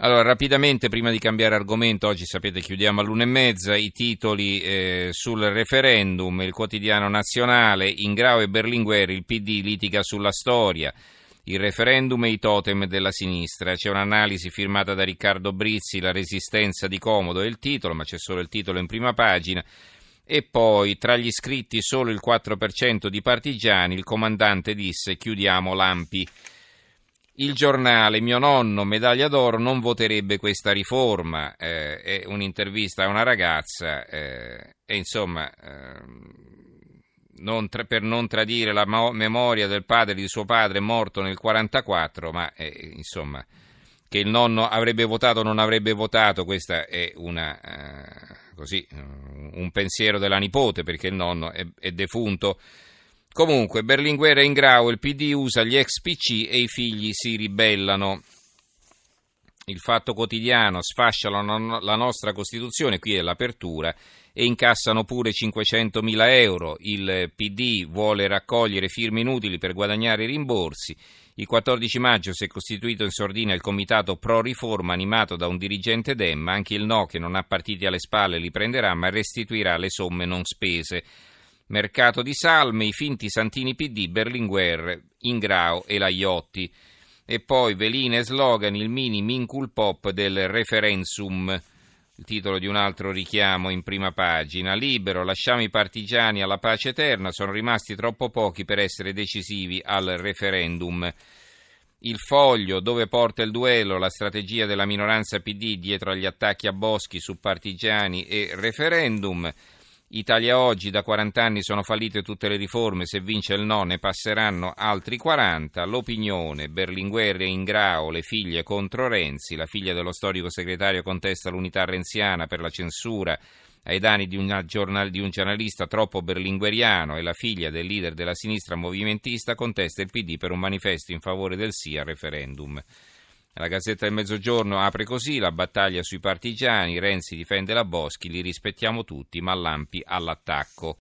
Allora, rapidamente, prima di cambiare argomento, oggi sapete chiudiamo all'una e mezza, i titoli eh, sul referendum, il quotidiano nazionale, Ingrao e Berlinguer, il PD litiga sulla storia, il referendum e i totem della sinistra. C'è un'analisi firmata da Riccardo Brizzi, la resistenza di Comodo è il titolo, ma c'è solo il titolo in prima pagina. E poi, tra gli iscritti solo il 4% di partigiani, il comandante disse chiudiamo l'Ampi. Il giornale, mio nonno, medaglia d'oro, non voterebbe questa riforma. Eh, è un'intervista a una ragazza eh, e insomma, eh, non tra, per non tradire la mo- memoria del padre di suo padre morto nel 1944, ma eh, insomma, che il nonno avrebbe votato o non avrebbe votato, questo è una, eh, così, un pensiero della nipote perché il nonno è, è defunto. Comunque, Berlinguer è in grau, il PD usa gli ex PC e i figli si ribellano. Il fatto quotidiano sfascia la nostra Costituzione, qui è l'apertura, e incassano pure 500 mila euro. Il PD vuole raccogliere firme inutili per guadagnare i rimborsi. Il 14 maggio si è costituito in Sordina il comitato pro riforma animato da un dirigente Demma. Anche il no, che non ha partiti alle spalle, li prenderà, ma restituirà le somme non spese. Mercato di Salme, i finti Santini PD, Berlinguer, Ingrao e la Iotti. E poi veline e slogan, il mini mincul pop del referendum. Il titolo di un altro richiamo in prima pagina. Libero, lasciamo i partigiani alla pace eterna, sono rimasti troppo pochi per essere decisivi al referendum. Il foglio, dove porta il duello, la strategia della minoranza PD dietro agli attacchi a Boschi su partigiani e referendum. Italia oggi, da 40 anni sono fallite tutte le riforme, se vince il no ne passeranno altri 40. L'opinione, Berlinguer e Ingrao, le figlie contro Renzi, la figlia dello storico segretario contesta l'unità renziana per la censura ai danni di, giornal, di un giornalista troppo berlingueriano e la figlia del leader della sinistra movimentista contesta il PD per un manifesto in favore del sì al referendum. La Gazzetta del Mezzogiorno apre così la battaglia sui partigiani, Renzi difende la Boschi, li rispettiamo tutti, ma Lampi all'attacco.